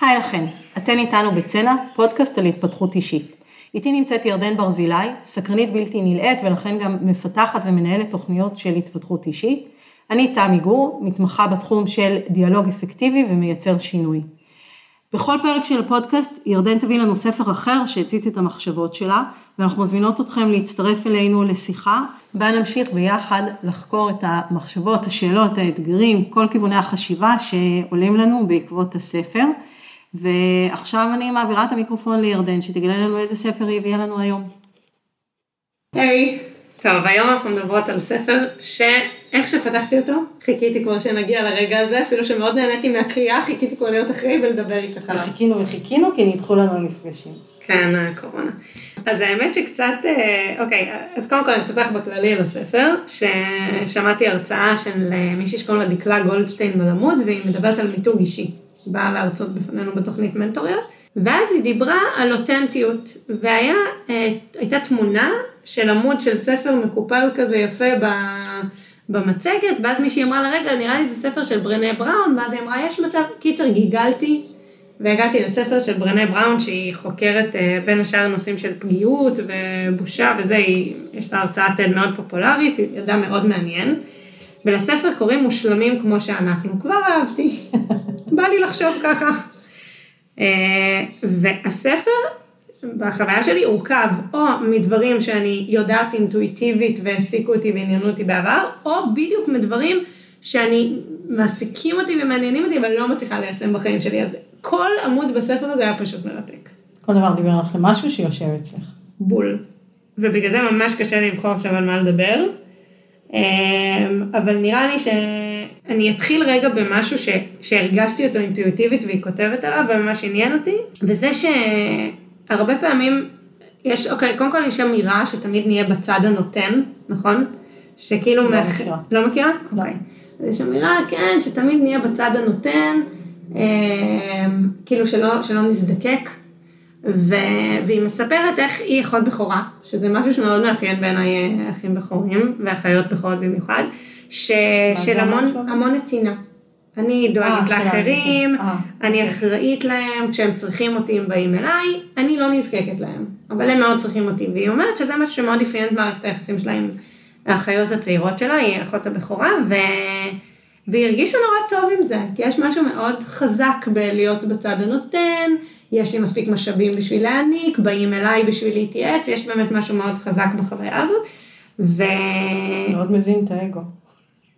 היי לכן, אתן איתנו בצנע, פודקאסט על התפתחות אישית. איתי נמצאת ירדן ברזילי, סקרנית בלתי נלאית ולכן גם מפתחת ומנהלת תוכניות של התפתחות אישית. אני תמי גור, מתמחה בתחום של דיאלוג אפקטיבי ומייצר שינוי. בכל פרק של הפודקאסט ירדן תביא לנו ספר אחר שהצית את המחשבות שלה, ואנחנו מזמינות אתכם להצטרף אלינו לשיחה, בה נמשיך ביחד לחקור את המחשבות, השאלות, האתגרים, כל כיווני החשיבה שעולים לנו בעקבות הספר. ועכשיו אני מעבירה את המיקרופון לירדן, שתגלה לנו איזה ספר היא הביאה לנו היום. היי, hey. טוב, היום אנחנו מדברות על ספר שאיך שפתחתי אותו, חיכיתי כבר שנגיע לרגע הזה, אפילו שמאוד נהניתי מהקריאה, חיכיתי כבר להיות אחרי ולדבר איתך עליו. וחיכינו וחיכינו כי נדחו לנו המפגשים. כן, הקורונה. אז האמת שקצת, אה, אוקיי, אז קודם כל אני אספר לך בכללי על הספר, ששמעתי הרצאה של אה, מישהי שקוראים לה דקלה גולדשטיין מלמוד, והיא מדברת על מיתוג אישי. באה להרצות בפנינו בתוכנית מנטוריות, ואז היא דיברה על אותנטיות, והייתה תמונה של עמוד של ספר מקופל כזה יפה ב... במצגת, ואז מישהי אמרה לה, רגע, נראה לי זה ספר של ברנה בראון, ואז היא אמרה, יש מצב, קיצר, גיגלתי, והגעתי לספר של ברנה בראון, שהיא חוקרת אה, בין השאר נושאים של פגיעות ובושה וזה, היא, יש לה הרצאת TED מאוד פופולרית, היא ידעה מאוד מעניין. ולספר קוראים מושלמים כמו שאנחנו, כבר אהבתי, בא לי לחשוב ככה. אה, והספר, בחוויה שלי, הורכב או מדברים שאני יודעת אינטואיטיבית והעסיקו אותי ועניינו אותי בעבר, או בדיוק מדברים שאני, מעסיקים אותי ומעניינים אותי, אבל לא מצליחה ליישם בחיים שלי. אז כל עמוד בספר הזה היה פשוט מרתק. כל דבר דיבר לך למשהו שיושב אצלך. בול. ובגלל זה ממש קשה לי לבחור עכשיו על מה לדבר. אמ, אבל נראה לי שאני אתחיל רגע במשהו ש, שהרגשתי אותו אינטואיטיבית והיא כותבת עליו וממש עניין אותי, וזה שהרבה פעמים יש, אוקיי, קודם כל יש אמירה שתמיד נהיה בצד הנותן, נכון? שכאילו... לא מח... מכירה. לא מכירה? לא. אוקיי. יש אמירה, כן, שתמיד נהיה בצד הנותן, אה, כאילו שלא, שלא נזדקק. ו... והיא מספרת איך היא אחות בכורה, שזה משהו שמאוד מאפיין בעיניי אחים בכורים, ואחיות בכורות במיוחד, ש... של המון, המון נתינה. אני דואגת אה, לאחרים, אה, אני אוקיי. אחראית להם, כשהם צריכים אותי הם באים אליי, אני לא נזקקת להם, אבל הם מאוד צריכים אותי, והיא אומרת שזה משהו שמאוד אפיין את מערכת היחסים שלה עם האחיות הצעירות שלה, היא אחות הבכורה, ו... והיא הרגישה נורא טוב עם זה, כי יש משהו מאוד חזק בלהיות בצד הנותן, יש לי מספיק משאבים בשביל להעניק, באים אליי בשביל להתייעץ, יש באמת משהו מאוד חזק בחוויה הזאת. ו... מאוד מזין את האגו.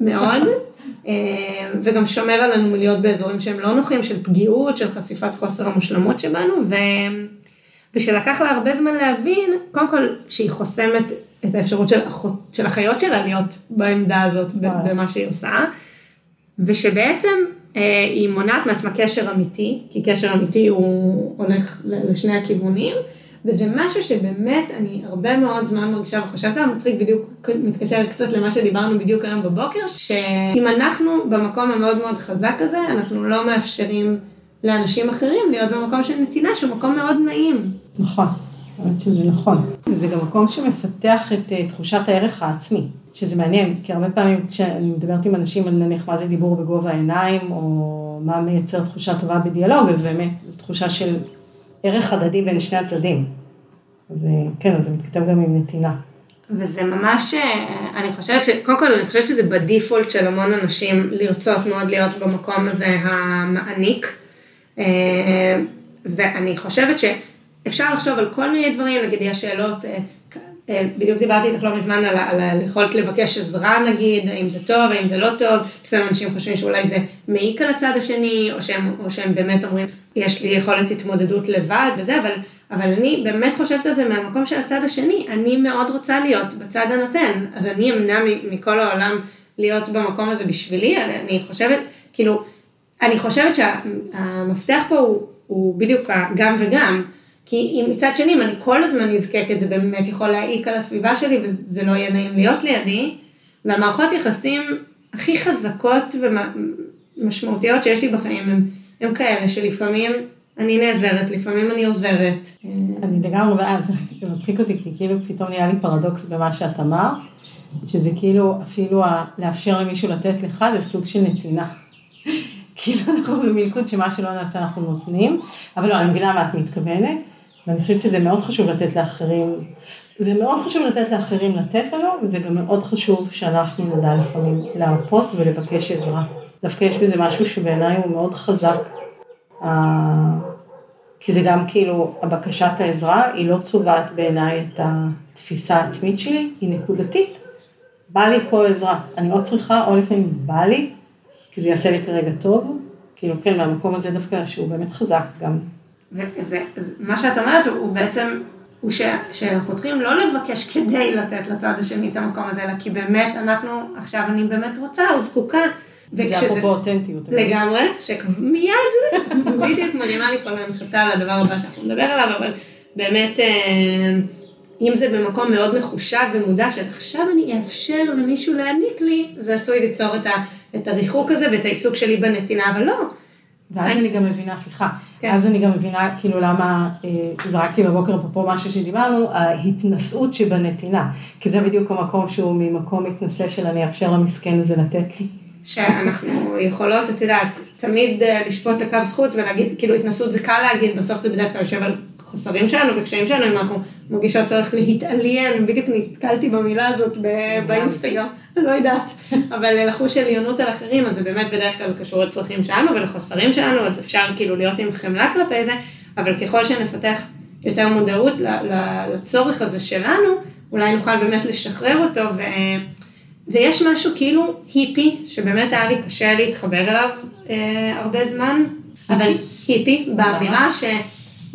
מאוד, אה, וגם שומר עלינו מלהיות באזורים שהם לא נוחים, של פגיעות, של חשיפת חוסר המושלמות שבנו, ו... ושלקח לה הרבה זמן להבין, קודם כל שהיא חוסמת את האפשרות של, אחות, של החיות שלה להיות בעמדה הזאת, במה שהיא עושה, ושבעצם אה, היא מונעת מעצמה קשר אמיתי, כי קשר אמיתי הוא הולך לשני הכיוונים, וזה משהו שבאמת אני הרבה מאוד זמן מרגישה וחושבת עליו, מצחיק בדיוק, מתקשר קצת למה שדיברנו בדיוק היום בבוקר, שאם אנחנו במקום המאוד מאוד חזק הזה, אנחנו לא מאפשרים לאנשים אחרים להיות במקום של נתינה, שהוא מקום מאוד נעים. נכון, האמת שזה נכון. וזה גם מקום שמפתח את uh, תחושת הערך העצמי, שזה מעניין, כי הרבה פעמים כשאני מדברת עם אנשים על נניח מה זה דיבור בגובה העיניים, או מה מייצר תחושה טובה בדיאלוג, אז באמת, זו תחושה של ערך הדדי בין שני הצדדים. אז כן, אז זה מתכתב גם עם נתינה. וזה ממש, אני חושבת ש... קודם כל, אני חושבת שזה בדיפולט של המון אנשים לרצות מאוד להיות במקום הזה המעניק. ואני חושבת שאפשר לחשוב על כל מיני דברים, נגיד יש שאלות, בדיוק דיברתי איתך לא מזמן על, על היכולת לבקש עזרה נגיד, האם זה טוב, האם זה לא טוב, לפעמים אנשים חושבים שאולי זה מעיק על הצד השני, או שהם, או שהם באמת אומרים, יש לי יכולת התמודדות לבד וזה, אבל, אבל אני באמת חושבת על זה מהמקום של הצד השני, אני מאוד רוצה להיות בצד הנותן, אז אני אמנע מכל העולם להיות במקום הזה בשבילי, אני חושבת, כאילו, אני חושבת שהמפתח פה הוא, הוא בדיוק גם וגם, כי אם מצד שני, אם אני כל הזמן נזקקת, זה באמת יכול להעיק על הסביבה שלי וזה לא יהיה נעים להיות לידי, והמערכות יחסים הכי חזקות ומשמעותיות שיש לי בחיים הם, הם כאלה שלפעמים אני נעזרת, לפעמים אני עוזרת. אני לגמרי בעד, זה מצחיק אותי, כי כאילו פתאום נהיה לי פרדוקס במה שאת אמרת, שזה כאילו אפילו לאפשר למישהו לתת לך זה סוג של נתינה. כאילו אנחנו במלכוד שמה שלא נעשה אנחנו נותנים, אבל לא, אני מבינה מה את מתכוונת, ואני חושבת שזה מאוד חשוב לתת לאחרים, זה מאוד חשוב לתת לאחרים לתת לנו, וזה גם מאוד חשוב שאנחנו נדע לפעמים להרפות ולבקש עזרה. דווקא יש בזה משהו שבעיניי הוא מאוד חזק. כי זה גם כאילו, הבקשת העזרה היא לא צובעת בעיניי את התפיסה העצמית שלי, היא נקודתית. בא לי פה עזרה, אני לא צריכה, או לפעמים בא לי, כי זה יעשה לי כרגע טוב, כאילו כן, מהמקום הזה דווקא שהוא באמת חזק גם. וזה, מה שאת אומרת הוא בעצם, הוא ש, שאנחנו צריכים לא לבקש כדי לתת לצד השני את המקום הזה, אלא כי באמת אנחנו, עכשיו אני באמת רוצה או זקוקה. זה אפרופו אותנטיות. לגמרי, שמיד, בדיוק מרימה לי כל להנחתה על הדבר הבא שאנחנו נדבר עליו, אבל באמת, אה, אם זה במקום מאוד מחושב ומודע, שעכשיו אני אאפשר למישהו להעניק לי, זה עשוי ליצור את הריחוק הזה ואת העיסוק שלי בנתינה, אבל לא. ואז אני, גם מבינה, סליחה, כן. אז אני גם מבינה כאילו למה אה, זרקתי בבוקר אפרופו משהו שדיברנו, ההתנשאות שבנתינה, כי זה בדיוק המקום שהוא ממקום מתנשא של אני אאפשר למסכן הזה לתת לי. שאנחנו יכולות, את יודעת, תמיד אה, לשפוט לקו זכות ולהגיד, כאילו התנסות זה קל להגיד, בסוף זה בדרך כלל יושב על חוסרים שלנו וקשיים שלנו, אם אנחנו מרגישות צורך להתעליין, בדיוק נתקלתי במילה הזאת באינסטגרם, לא יודעת, אבל לחוש עליונות על אחרים, אז זה באמת בדרך כלל קשור לצרכים שלנו ולחוסרים שלנו, אז אפשר כאילו להיות עם חמלה כלפי זה, אבל ככל שנפתח יותר מודעות לצורך הזה שלנו, אולי נוכל באמת לשחרר אותו ו... ויש משהו כאילו היפי, שבאמת היה לי קשה להתחבר אליו אה, הרבה זמן, אבל היפי, באמירה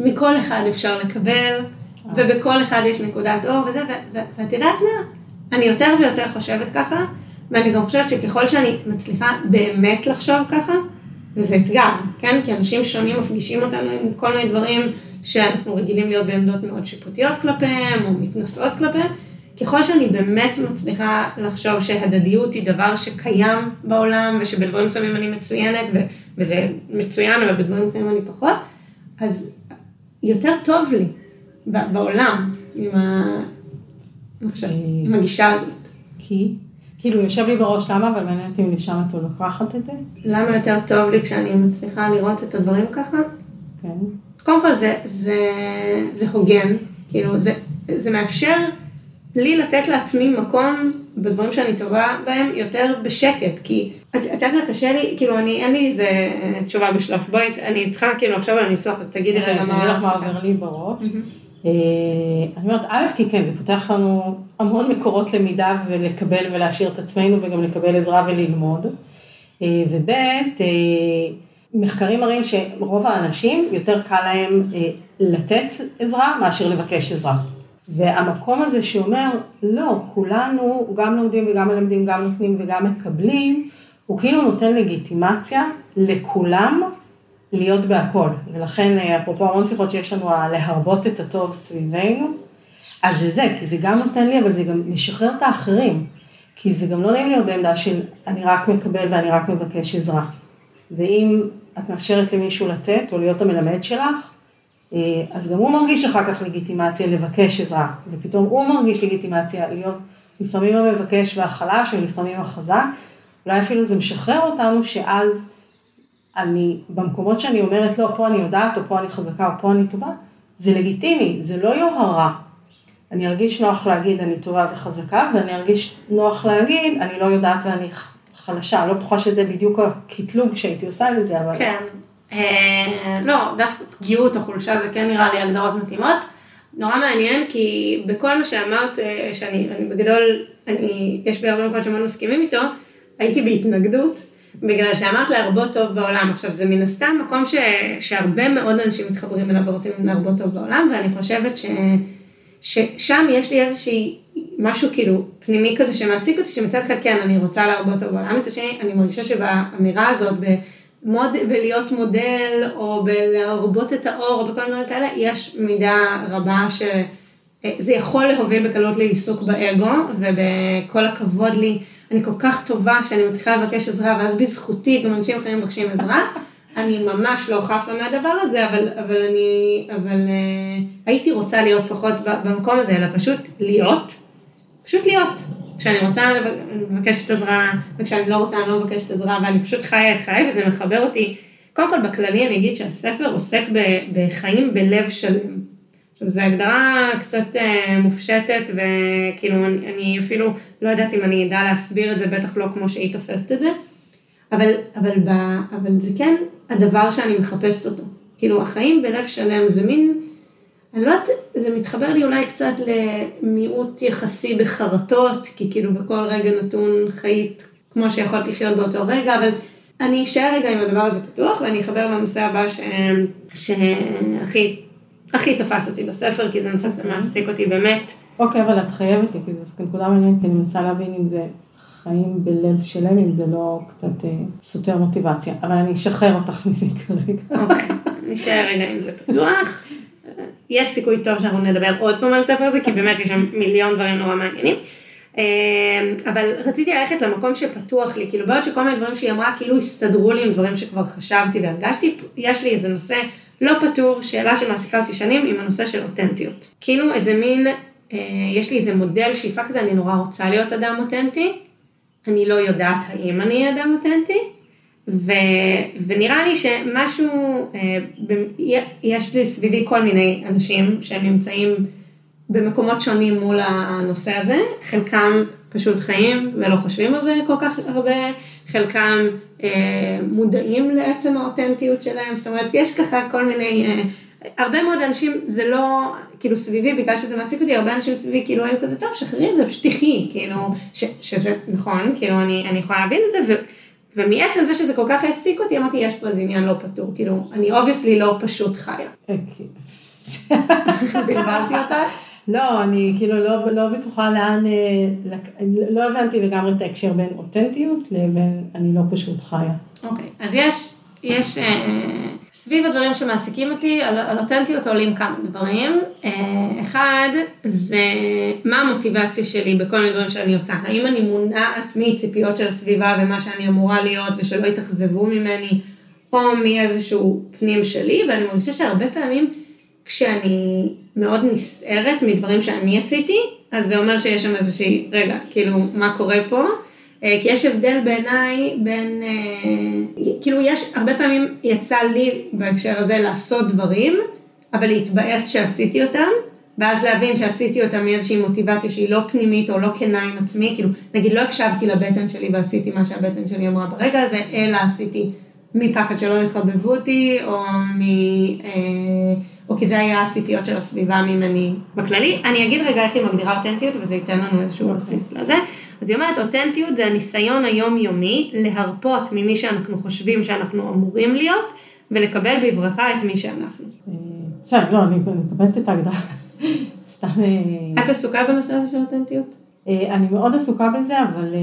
שמכל אחד אפשר לקבל, ובכל אחד יש נקודת אור וזה, ואת יודעת מה? אני יותר ויותר חושבת ככה, ואני גם חושבת שככל שאני מצליחה באמת לחשוב ככה, וזה אתגר, כן? כי אנשים שונים מפגישים אותנו עם כל מיני דברים שאנחנו רגילים להיות בעמדות מאוד שיפוטיות כלפיהם, או מתנשאות כלפיהם, ככל שאני באמת מצליחה לחשוב שהדדיות היא דבר שקיים בעולם, ושבדברים מסוימים אני מצוינת, ו- וזה מצוין, אבל בדברים אחרים אני פחות, אז יותר טוב לי בעולם עם, ה... עכשיו, עם הגישה הזאת. כי? כאילו, יושב לי בראש למה, אבל מעניין אותי אם לשם את לוקחת את זה. למה יותר טוב לי כשאני מצליחה לראות את הדברים ככה? כן. קודם כל זה, זה, זה הוגן, כאילו, זה, זה מאפשר לי לתת לעצמי מקום בדברים שאני טובה בהם יותר בשקט, כי את יודעת מה קשה לי, כאילו אני, אין לי איזה תשובה בשלוף, בואי, אני צריכה כאילו עכשיו על הניסוח, אז תגידי רגע מה... אני אגיד לך מה עובר לי בראש. אה, אני אומרת, א', כי כן, זה פותח לנו המון מקורות למידה ולקבל ולהשאיר את עצמנו וגם לקבל עזרה וללמוד. אה, וב', אה, מחקרים מראים שרוב האנשים יותר קל להם לתת עזרה מאשר לבקש עזרה. והמקום הזה שאומר, לא, כולנו גם לומדים וגם מלמדים, גם נותנים וגם מקבלים, הוא כאילו נותן לגיטימציה לכולם להיות בהכל. ולכן, אפרופו המון שיחות שיש לנו להרבות את הטוב סביבנו, אז זה זה, כי זה גם נותן לי, אבל זה גם לשחרר את האחרים. כי זה גם לא נעים להיות בעמדה של אני רק מקבל ואני רק מבקש עזרה. ואם את מאפשרת למישהו לתת, או להיות המלמד שלך, אה, אז גם הוא מרגיש אחר כך לגיטימציה לבקש עזרה, ופתאום הוא מרגיש לגיטימציה להיות לפעמים המבקש והחלש ולפעמים החזק, אולי אפילו זה משחרר אותנו שאז אני, במקומות שאני אומרת לא, פה אני יודעת, או פה אני חזקה, או פה אני טובה, זה לגיטימי, זה לא יוהרה. אני ארגיש נוח להגיד אני טובה וחזקה, ואני ארגיש נוח להגיד אני לא יודעת ואני חלשה, לא בטוחה שזה בדיוק הקטלוג שהייתי עושה לזה, אבל... כן. אה, לא, דווקא פגיעות או חולשה זה כן נראה לי הגדרות מתאימות. נורא מעניין כי בכל מה שאמרת, אה, שאני אני בגדול, יש בי הרבה מקומות שמאוד מסכימים איתו, הייתי בהתנגדות, בגלל שאמרת להרבות טוב בעולם. עכשיו זה מן הסתם מקום ש, שהרבה מאוד אנשים מתחברים אליו ורוצים להרבות טוב בעולם, ואני חושבת ש, ששם יש לי איזושהי, משהו כאילו פנימי כזה שמעסיק אותי, שמצד אחד כן, אני רוצה להרבות טוב בעולם, מצד שני, אני מרגישה שבאמירה הזאת, מוד, ולהיות מודל, או בלהרבות את האור, או בכל מיני כאלה, יש מידה רבה שזה יכול להוביל בקלות לעיסוק באגו, ובכל הכבוד לי, אני כל כך טובה שאני מצליחה לבקש עזרה, ואז בזכותי גם אנשים אחרים מבקשים עזרה. אני ממש לא חפה מהדבר הזה, אבל, אבל אני, אבל uh, הייתי רוצה להיות פחות במקום הזה, אלא פשוט להיות, פשוט להיות. כשאני רוצה לבקש את עזרה, וכשאני לא רוצה אני לא מבקשת עזרה, ואני פשוט חיה את חיי, וזה מחבר אותי. קודם כל, בכללי אני אגיד שהספר עוסק בחיים בלב שלם. עכשיו, זו הגדרה קצת אה, מופשטת, וכאילו, אני, אני אפילו לא יודעת אם אני אדע להסביר את זה, בטח לא כמו שהיא תופסת את זה, אבל, אבל, ב, אבל זה כן הדבר שאני מחפשת אותו. כאילו, החיים בלב שלם זה מין, אני לא יודעת, זה מתחבר לי אולי קצת למיעוט יחסי בחרטות, כי כאילו בכל רגע נתון חיית כמו שיכולת לחיות באותו רגע, אבל אני אשאר רגע עם הדבר הזה פתוח, ואני אחבר לנושא הבא שהכי הכי תפס אותי בספר, כי זה נושא שמעסיק אותי באמת. אוקיי, אבל את חייבת לי, כי זו נקודה מעניינת, כי אני מנסה להבין אם זה חיים בלב שלם, אם זה לא קצת אה, סותר מוטיבציה, אבל אני אשחרר אותך מזה כרגע. אוקיי, נשאר רגע עם זה פתוח. יש סיכוי טוב שאנחנו נדבר עוד פעם על הספר הזה, כי באמת יש שם מיליון דברים נורא מעניינים. אה, אבל רציתי ללכת למקום שפתוח לי, כאילו בעוד שכל מיני דברים שהיא אמרה כאילו הסתדרו לי עם דברים שכבר חשבתי והרגשתי, יש לי איזה נושא לא פתור, שאלה שמעסיקה אותי שנים עם הנושא של אותנטיות. כאילו איזה מין, אה, יש לי איזה מודל שאיפה כזה, אני נורא רוצה להיות אדם אותנטי, אני לא יודעת האם אני אדם אותנטי, ו, ונראה לי שמשהו, אה, ב, יש לי סביבי כל מיני אנשים שהם נמצאים במקומות שונים מול הנושא הזה, חלקם פשוט חיים ולא חושבים על זה כל כך הרבה, חלקם אה, מודעים לעצם האותנטיות שלהם, זאת אומרת, יש ככה כל מיני, אה, הרבה מאוד אנשים, זה לא, כאילו סביבי, בגלל שזה מעסיק אותי, הרבה אנשים סביבי כאילו היו כזה, טוב, שחררי את זה, פשוט תחי, כאילו, ש, שזה נכון, כאילו, אני, אני יכולה להבין את זה, ו, ומעצם זה שזה כל כך העסיק אותי, אמרתי, יש פה איזה עניין לא פתור, כאילו, אני obviously לא פשוט חיה. אוקיי. בלבלתי אותך? לא, אני כאילו לא, לא בטוחה לאן, אה, לא הבנתי לגמרי את ההקשר בין אותנטיות לבין אני לא פשוט חיה. אוקיי, okay. אז יש, יש אה, סביב הדברים שמעסיקים אותי, על, על אותנטיות עולים כמה דברים. אה, אחד, זה מה המוטיבציה שלי בכל מיני דברים שאני עושה. האם אני מונעת מציפיות של הסביבה ומה שאני אמורה להיות ושלא יתאכזבו ממני, או מאיזשהו פנים שלי, ואני מרגישה שהרבה פעמים כשאני מאוד נסערת מדברים שאני עשיתי, אז זה אומר שיש שם איזושהי, רגע, כאילו, מה קורה פה? אה, כי יש הבדל בעיניי בין, אה, כאילו יש, הרבה פעמים יצא לי בהקשר הזה לעשות דברים, אבל להתבאס שעשיתי אותם, ואז להבין שעשיתי אותם מאיזושהי מוטיבציה שהיא לא פנימית או לא כנה עם עצמי, כאילו, נגיד לא הקשבתי לבטן שלי ועשיתי מה שהבטן שלי אמרה ברגע הזה, אלא עשיתי מפחד שלא יחבבו אותי, או מ... אה, או כי זה היה הציפיות של הסביבה ממני בכללי. אני אגיד רגע איך היא מגדירה אותנטיות, וזה ייתן לנו איזשהו אוקיי. בסיס לזה. אז היא אומרת, אותנטיות זה הניסיון היומיומי להרפות ממי שאנחנו חושבים שאנחנו אמורים להיות, ולקבל בברכה את מי שאנחנו. אה, בסדר, לא, אני מקבלת את ההגדרה. סתם... אה, את עסוקה בנושא הזה של אותנטיות? אה, אני מאוד עסוקה בזה, אבל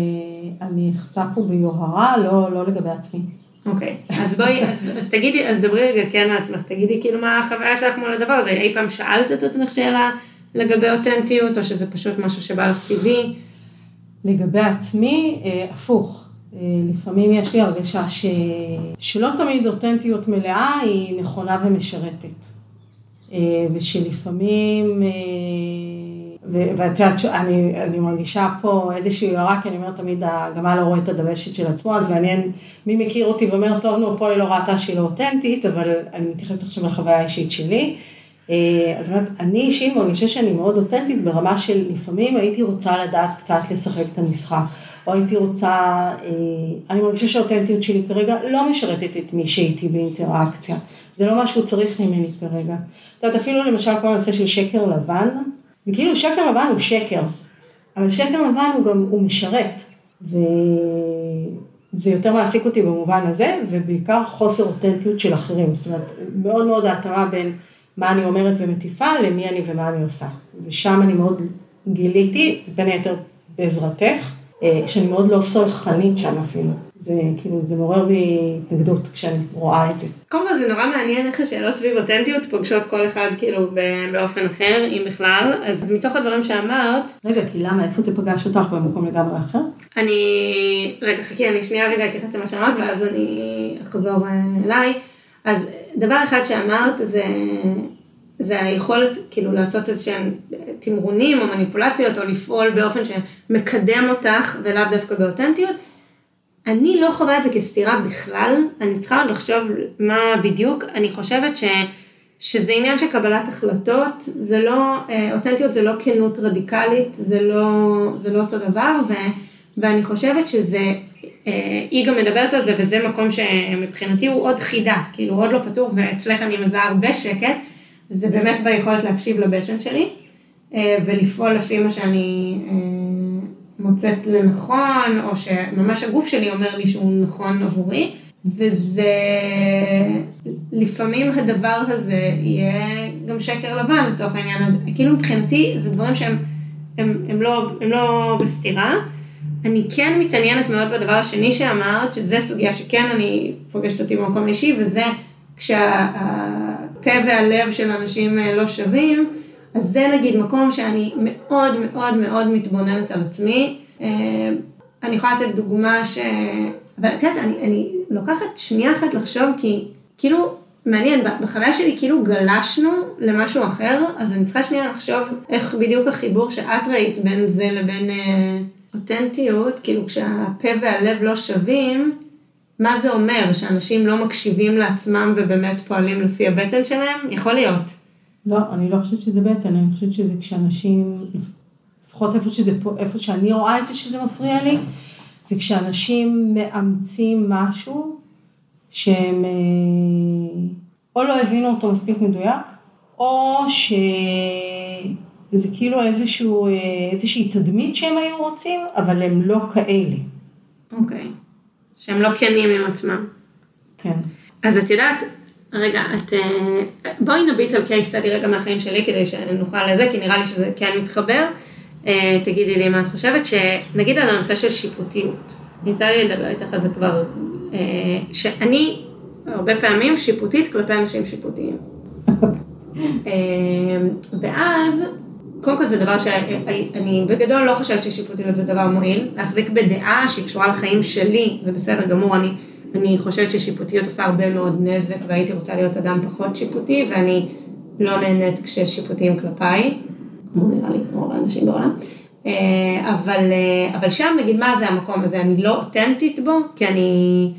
אני אחטא פה ביוהרה, לא, לא לגבי עצמי. אוקיי, אז בואי, אז, אז תגידי, אז דברי רגע כן לעצמך, תגידי כאילו מה החוויה שלך מול הדבר הזה, אי פעם שאלת את עצמך שאלה לגבי אותנטיות, או שזה פשוט משהו שבא לך טבעי? לגבי עצמי, אה, הפוך. אה, לפעמים יש לי הרגשה ש... שלא תמיד אותנטיות מלאה היא נכונה ומשרתת. אה, ושלפעמים... ואת יודעת, אני, אני מרגישה פה איזושהי הערה, כי אני אומרת תמיד, הגמל לא רואה את הדבשת של עצמו, אז מעניין מי מכיר אותי ואומר, טוב, נו, פה היא לא ראתה שהיא לא אותנטית, אבל אני מתייחסת עכשיו לחוויה האישית שלי. אה, אז באמת, אני אישית מרגישה שאני מאוד אותנטית ברמה של לפעמים הייתי רוצה לדעת קצת לשחק את המשחק, או הייתי רוצה, אה, אני מרגישה שהאותנטיות שלי כרגע לא משרתת את מי שהייתי באינטראקציה. זה לא משהו צריך ממני כרגע. את יודעת, אפילו למשל כל הנושא של שקר לבן, וכאילו שקר לבן הוא שקר, אבל שקר לבן הוא גם, הוא משרת, וזה יותר מעסיק אותי במובן הזה, ובעיקר חוסר אותנטיות של אחרים, זאת אומרת, מאוד מאוד ההתאמה בין מה אני אומרת ומטיפה למי אני ומה אני עושה, ושם אני מאוד גיליתי, בין היתר בעזרתך, אה, שאני מאוד לא סולחנית שם אפילו. זה כאילו, זה מעורר בי התנגדות כשאני רואה את זה. קודם כל זה נורא מעניין איך השאלות סביב אותנטיות פוגשות כל אחד כאילו באופן אחר, אם בכלל. אז מתוך הדברים שאמרת... רגע, כי למה? איפה זה פגש אותך במקום לגמרי אחר? אני... רגע, חכי, אני שנייה רגע אתייחס למה שאמרת ואז אני אחזור אה, אליי. אז דבר אחד שאמרת זה זה היכולת כאילו לעשות איזשהם תמרונים או מניפולציות או לפעול באופן שמקדם אותך ולאו דווקא באותנטיות. אני לא חווה את זה כסתירה בכלל, אני צריכה עוד לחשוב מה בדיוק, אני חושבת ש, שזה עניין של קבלת החלטות, זה לא, אה, אותנטיות זה לא כנות רדיקלית, זה לא, זה לא אותו דבר, ו, ואני חושבת שזה, אה, היא גם מדברת על זה, וזה מקום שמבחינתי הוא עוד חידה, כאילו עוד לא פתור, ואצלך אני מזהה הרבה שקט, זה באמת ביכולת להקשיב לבטן שלי, אה, ולפעול לפי מה שאני מוצאת לנכון, או שממש הגוף שלי אומר לי שהוא נכון עבורי, וזה, לפעמים הדבר הזה יהיה גם שקר לבן לצורך העניין הזה, כאילו מבחינתי זה דברים שהם הם, הם לא, הם לא בסתירה. אני כן מתעניינת מאוד בדבר השני שאמרת, שזה סוגיה שכן אני פוגשת אותי במקום אישי, וזה כשהפה והלב של אנשים אה, לא שווים, אז זה נגיד מקום שאני מאוד מאוד מאוד מתבוננת על עצמי. אה, אני יכולה לתת דוגמה ש... אבל את יודעת, אני, אני לוקחת שנייה אחת לחשוב, כי כאילו, מעניין, בחוויה שלי כאילו גלשנו למשהו אחר, אז אני צריכה שנייה לחשוב איך בדיוק החיבור שאת ראית בין זה לבין אה, אותנטיות, כאילו כשהפה והלב לא שווים, מה זה אומר? שאנשים לא מקשיבים לעצמם ובאמת פועלים לפי הבטן שלהם? יכול להיות. לא, אני לא חושבת שזה בטן, אני חושבת שזה כשאנשים, לפחות איפה שזה פה, איפה שאני רואה את זה שזה מפריע לי, זה כשאנשים מאמצים משהו שהם אה, או לא הבינו אותו מספיק מדויק, או שזה כאילו איזשהו, אה, איזושהי תדמית שהם היו רוצים, אבל הם לא כאלה. אוקיי. Okay. שהם לא כנים עם עצמם. כן. אז את יודעת, רגע, את... אה, בואי נביט על קייס סטאדי רגע מהחיים שלי כדי שנוכל לזה, כי נראה לי שזה כן מתחבר. אה, תגידי לי מה את חושבת, שנגיד על הנושא של שיפוטיות. יצא לי לדבר איתך על זה כבר, אה, שאני הרבה פעמים שיפוטית כלפי אנשים שיפוטיים. ואז, קודם כל זה דבר שאני בגדול לא חושבת ששיפוטיות זה דבר מועיל. להחזיק בדעה שהיא קשורה לחיים שלי, זה בסדר גמור, אני אני חושבת ששיפוטיות עושה הרבה מאוד נזק והייתי רוצה להיות אדם פחות שיפוטי ואני לא נהנית כששיפוטיים כלפיי, כמו נראה לי רוב האנשים בעולם. אה, אבל, אה, אבל שם נגיד מה זה המקום הזה, אני לא אותנטית בו, כי אני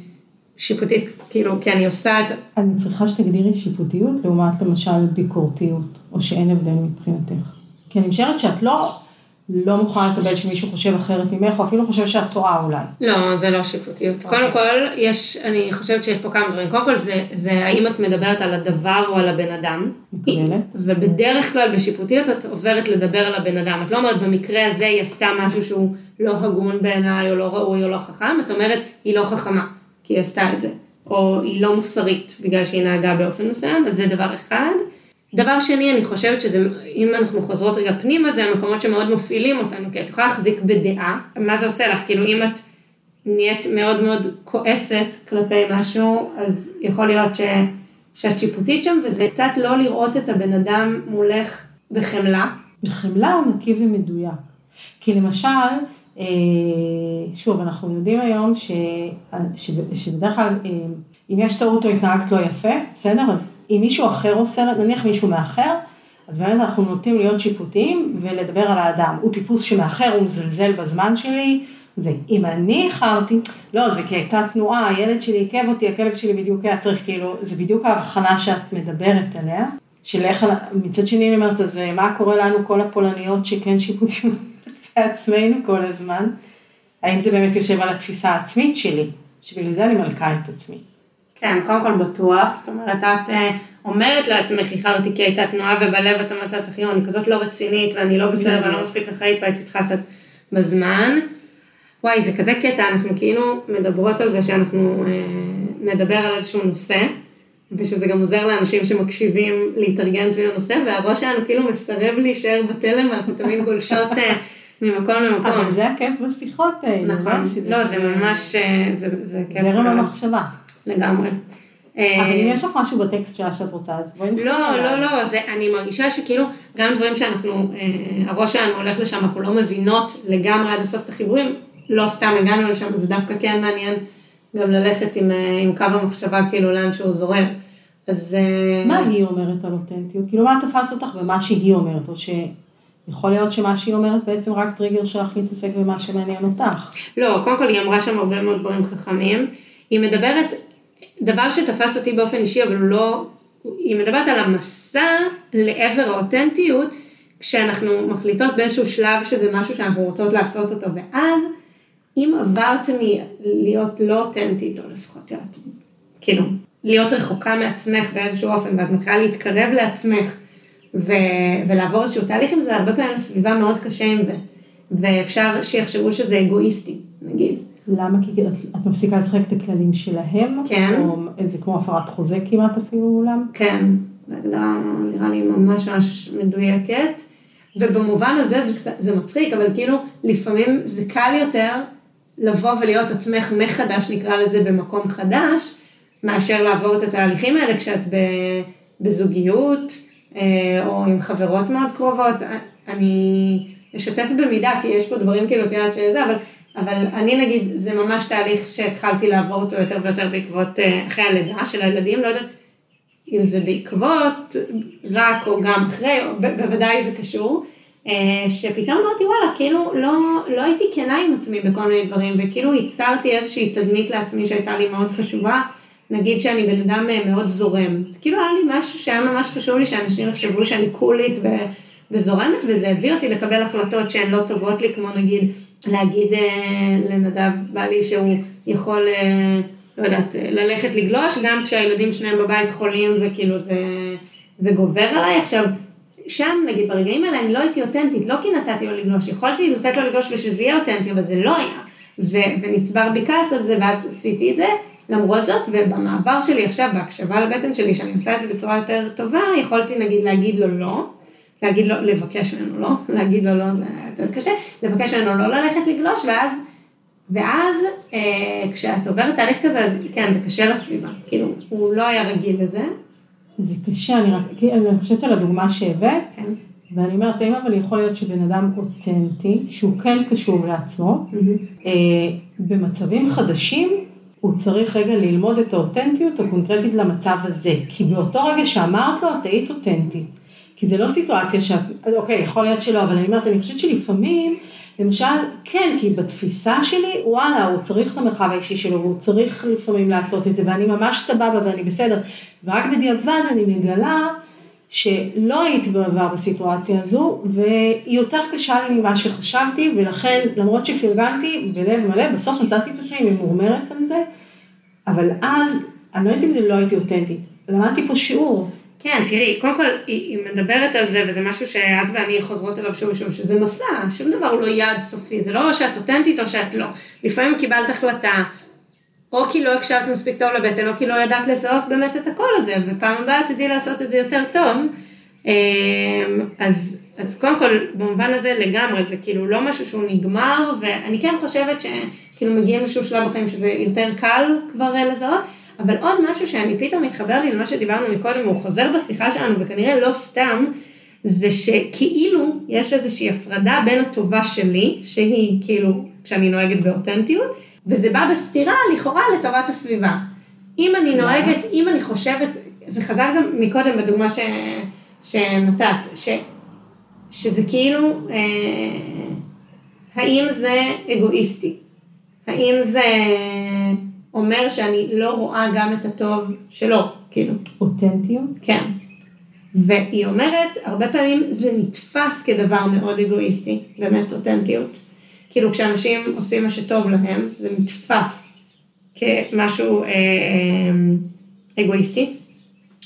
שיפוטית, כאילו, כי אני עושה את... אני צריכה שתגדירי שיפוטיות לעומת למשל ביקורתיות, או שאין הבדל מבחינתך. כי אני משערת שאת לא לא מוכנה לקבל שמישהו חושב אחרת ממך, או אפילו חושב שאת טועה אולי. לא, זה לא שיפוטיות. Okay. אוקיי. קודם כל, יש, אני חושבת שיש פה כמה דברים. קודם כל, זה, זה האם את מדברת על הדבר או על הבן אדם. מקבלת. ובדרך כלל בשיפוטיות את עוברת לדבר על הבן אדם. את לא אומרת, במקרה הזה היא עשתה משהו שהוא לא הגון בעיניי, או לא ראוי, או לא חכם, את אומרת, היא לא חכמה, כי היא עשתה את זה. או היא לא מוסרית, בגלל שהיא נהגה באופן מסוים, אז זה דבר אחד. דבר שני, אני חושבת שזה, אם אנחנו חוזרות רגע פנימה, זה המקומות שמאוד מפעילים אותנו, כי את יכולה להחזיק בדעה, מה זה עושה לך? כאילו אם את נהיית מאוד מאוד כועסת כלפי משהו, אז יכול להיות ש, שאת שיפוטית שם, וזה קצת לא לראות את הבן אדם מולך בחמלה. בחמלה הוא נקי ומדויק. כי למשל, אה, שוב, אנחנו יודעים היום ש, שבדרך כלל, אה, אם יש טעות או התנהגת לא יפה, בסדר? אז אם מישהו אחר עושה, נניח מישהו מאחר, אז באמת אנחנו נוטים להיות שיפוטיים ולדבר על האדם. הוא טיפוס שמאחר, הוא מזלזל בזמן שלי, זה. אם אני איחרתי, לא, זה כי הייתה תנועה, הילד שלי עיכב אותי, הכלב שלי בדיוק היה צריך, כאילו, זה בדיוק ההבחנה שאת מדברת עליה. של איך, מצד שני אני אומרת, אז אה, מה קורה לנו כל הפולניות שכן שיפוטים בעצמנו כל הזמן? האם זה באמת יושב על התפיסה העצמית שלי, שבגלל זה אני מלכה את עצמי. כן, קודם כל בטוח, זאת אומרת, את אה, אומרת לעצמך, איחרתי כי הייתה תנועה ובלב את אומרת לעצמך, אני כזאת לא רצינית ואני לא בסדר ואני לא מספיק אחראית והייתי צריכה לעשות בזמן. וואי, זה כזה קטע, אנחנו כאילו מדברות על זה שאנחנו אה, נדבר על איזשהו נושא, ושזה גם עוזר לאנשים שמקשיבים להתארגן סביב הנושא, והראש שלנו כאילו מסרב להישאר בתלם, ואנחנו תמיד גולשות אה, ממקום למקום. אבל זה הכיף בשיחות האלה. נכון, לא, זה ממש, אה, זה, זה כיף. זרם המחשבה. לגמרי. אבל אם יש לך משהו בטקסט שלה שאת רוצה, אז בואי נתחיל. לא, לא, לא, זה, אני מרגישה שכאילו, גם דברים שאנחנו, אה, הראש שלנו הולך לשם, אנחנו לא מבינות לגמרי עד הסוף את החיבורים, לא סתם הגענו לשם, זה דווקא כן מעניין גם ללכת עם, אה, עם קו המחשבה כאילו לאן שהוא זורם. אז... אה, מה היא אומרת על אותנטיות? כאילו, מה תפס אותך במה שהיא אומרת? או שיכול להיות שמה שהיא אומרת בעצם רק טריגר שלך להתעסק במה שמעניין אותך. לא, קודם כל היא אמרה שם הרבה מאוד דברים חכמים. היא מדברת, דבר שתפס אותי באופן אישי, אבל הוא לא... היא מדברת על המסע לעבר האותנטיות, כשאנחנו מחליטות באיזשהו שלב שזה משהו שאנחנו רוצות לעשות אותו, ואז אם עברת מלהיות לא אותנטית, או לפחות, את, כאילו, להיות רחוקה מעצמך באיזשהו אופן, ואת מתחילה להתקרב לעצמך, ו- ולעבור איזשהו תהליך עם זה, הרבה פעמים הסביבה מאוד קשה עם זה, ואפשר שיחשבו שזה אגואיסטי, נגיד. למה? כי את, את מפסיקה לשחק את הכללים שלהם? כן. או זה כמו הפרת חוזה כמעט אפילו אולם? כן, זו הגדרה נראה לי ממש ממש מדויקת. ובמובן הזה זה, קצת, זה מצחיק, אבל כאילו לפעמים זה קל יותר לבוא ולהיות עצמך מחדש, נקרא לזה, במקום חדש, מאשר לעבור את התהליכים האלה כשאת בזוגיות, אה, או עם חברות מאוד קרובות. אני אשתף במידה, כי יש פה דברים כאילו, את יודעת שזה, אבל, אבל אני נגיד, זה ממש תהליך שהתחלתי לעבור אותו יותר ויותר בעקבות, אה, אחרי הלידה של הילדים, לא יודעת אם זה בעקבות, רק או גם אחרי, או בוודאי זה קשור. אה, שפתאום אמרתי וואלה, כאילו לא, לא הייתי כנה עם עצמי בכל מיני דברים, וכאילו ייצרתי איזושהי תדמית לעצמי שהייתה לי מאוד חשובה, נגיד שאני בן אדם אה, מאוד זורם, כאילו היה לי משהו שהיה ממש חשוב לי שאנשים יחשבו שאני קולית ו, וזורמת, וזה הביא אותי לקבל החלטות שהן לא טובות לי, כמו נגיד להגיד אה, לנדב בעלי שהוא יכול, אה, לא יודעת, אה, ללכת לגלוש, גם כשהילדים שניהם בבית חולים וכאילו זה, זה גובר עליי. עכשיו, שם, נגיד, ברגעים האלה אני לא הייתי אותנטית, לא כי נתתי לו לגלוש, יכולתי לתת לו לגלוש ושזה יהיה אותנטי, אבל זה לא היה. ו- ונצבר בי כעס על זה, ואז עשיתי את זה. למרות זאת, ובמעבר שלי עכשיו, בהקשבה לבטן שלי, שאני עושה את זה בצורה יותר טובה, יכולתי נגיד להגיד לו לא, להגיד לו, לבקש ממנו לא, להגיד לו לא זה יותר קשה, לבקש ממנו לא ללכת לגלוש, ואז, ואז אה, כשאת עוברת תהליך כזה, אז כן, זה קשה לסביבה, כאילו, הוא לא היה רגיל לזה. זה קשה, אני רק, כי אני חושבת על הדוגמה שהבאת, כן. ואני אומרת, האם אבל יכול להיות שבן אדם אותנטי, שהוא כן קשוב לעצמו, אה, במצבים חדשים, הוא צריך רגע ללמוד את האותנטיות הקונקרטית למצב הזה. כי באותו רגע שאמרת לו, את היית אותנטית. כי זה לא סיטואציה שאת, אוקיי, יכול להיות שלא, אבל אני אומרת, אני חושבת שלפעמים, למשל, כן, כי בתפיסה שלי, וואלה, הוא צריך את המרחב האישי שלו, והוא צריך לפעמים לעשות את זה, ואני ממש סבבה ואני בסדר. ורק בדיעבד אני מגלה שלא הייתי בעבר בסיטואציה הזו, והיא יותר קשה לי ממה שחשבתי, ולכן, למרות שפרגנתי בלב מלא, בסוף מצאתי את עצמי ממורמרת על זה, אבל אז, אני לא יודעת אם זה לא הייתי אותנטית, למדתי פה שיעור. כן, תראי, קודם כל היא, מדברת על זה, וזה משהו שאת ואני חוזרות אליו שוב ושוב, שזה מסע, שום דבר הוא לא יעד סופי, זה לא שאת אותנטית או שאת לא. לפעמים קיבלת החלטה, או כי לא הקשבת מספיק טוב לבטן, או כי לא ידעת לזהות באמת את הקול הזה, ופעם הבאה תדעי לעשות את זה יותר טוב. אמ, אז, אז קודם כל, במובן הזה לגמרי, זה כאילו לא משהו שהוא נגמר, ואני כן חושבת שכאילו מגיעים לאיזשהו שלב בחיים שזה יותר קל כבר אה, לזהות. אבל עוד משהו שאני פתאום מתחבר לי למה שדיברנו מקודם, והוא חוזר בשיחה שלנו, וכנראה לא סתם, זה שכאילו יש איזושהי הפרדה בין הטובה שלי, שהיא כאילו, כשאני נוהגת באותנטיות, וזה בא בסתירה לכאורה לטובת הסביבה. אם אני נוהגת, אם אני חושבת, זה חזר גם מקודם בדוגמה ש, שנתת, ש, שזה כאילו, אה, האם זה אגואיסטי? האם זה אומר שאני לא רואה גם את הטוב שלו, כאילו. אותנטיות? כן. והיא אומרת, הרבה פעמים זה נתפס כדבר מאוד אגואיסטי, באמת אותנטיות. כאילו כשאנשים עושים מה שטוב להם, זה נתפס כמשהו אה, אה, אגואיסטי,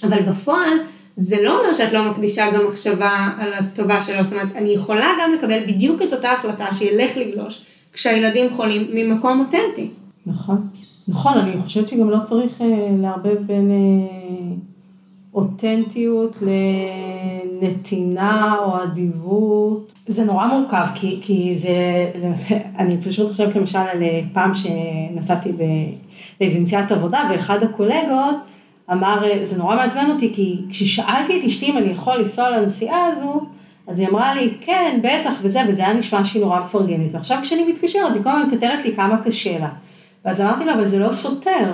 אבל בפועל זה לא אומר שאת לא מקדישה גם מחשבה על הטובה שלו, זאת אומרת, אני יכולה גם לקבל בדיוק את אותה החלטה שילך לגלוש כשהילדים חולים ממקום אותנטי. נכון. נכון, אני חושבת שגם לא צריך אה, לערבב בין אה, אותנטיות לנתינה או אדיבות. זה נורא מורכב, כי, כי זה, אני פשוט חושבת למשל על אה, פעם שנסעתי באיזו נסיעת עבודה, ואחד הקולגות אמר, זה נורא מעצבן אותי, כי כששאלתי את אשתי אם אני יכול לנסוע לנסיעה הזו, אז היא אמרה לי, כן, בטח, וזה, וזה היה נשמע שהיא נורא מפרגנת. ועכשיו כשאני מתקשרת, היא כל הזמן מקטרת לי כמה קשה לה. ואז אמרתי לה, אבל זה לא סותר.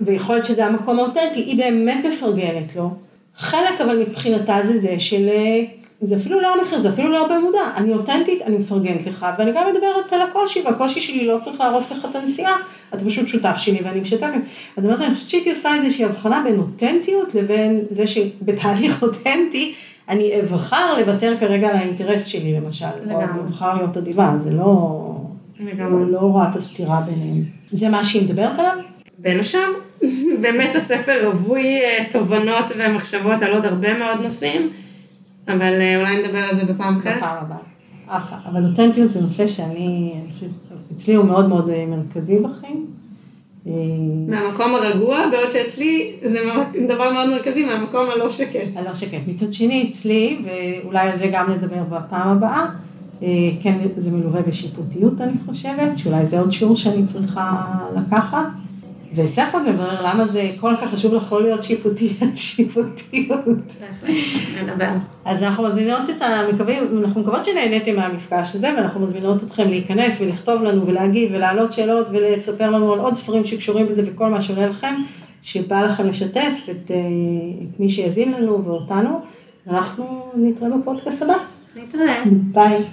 ויכול להיות שזה המקום האותנטי, היא באמת מפרגנת לו. חלק אבל מבחינתה זה זה של, אה, זה אפילו לא המחיר, זה אפילו לא במודע, אני אותנטית, אני מפרגנת לך, ואני גם מדברת על הקושי, והקושי שלי לא צריך להרוס לך את הנסיעה, אתה פשוט שותף שלי ואני משתפת. אז אמרתי, אני חושבת שהייתי עושה איזושהי הבחנה בין אותנטיות לבין זה שבתהליך אותנטי, אני אבחר לוותר כרגע על האינטרס שלי למשל, לגמרי. או אבחר להיות אדיבה, זה לא, לגמרי. לא רואה את הסתירה ביניהם. זה מה שהיא מדברת עליו? בין השאר, באמת הספר רווי אה, תובנות ומחשבות על עוד הרבה מאוד נושאים, אבל אה, אולי נדבר על זה בפעם אחרת. בפעם הבאה. אחלה, אבל אותנטיות זה נושא שאני, אני חושבת, אצלי הוא מאוד מאוד אה, מרכזי בחיים. מהמקום הרגוע, בעוד שאצלי זה דבר מאוד מרכזי, מהמקום הלא שקט. הלא שקט. מצד שני, אצלי, ואולי על זה גם נדבר בפעם הבאה, כן, זה מלווה בשיפוטיות, אני חושבת, שאולי זה עוד שיעור שאני צריכה לקחת. והצלחנו לברר למה זה כל כך חשוב לך לא להיות שיפוטי, שיפוטיות. אז אנחנו מזמינות את המקווים, אנחנו מקוות שנהניתם מהמפגש הזה, ואנחנו מזמינות אתכם להיכנס ולכתוב לנו ולהגיב ולהעלות שאלות ולספר לנו על עוד ספרים שקשורים בזה וכל מה שעולה לכם, שבא לכם לשתף את, אה, את מי שיזין לנו ואותנו. אנחנו נתראה בפודקאסט הבא. נתראה. ביי.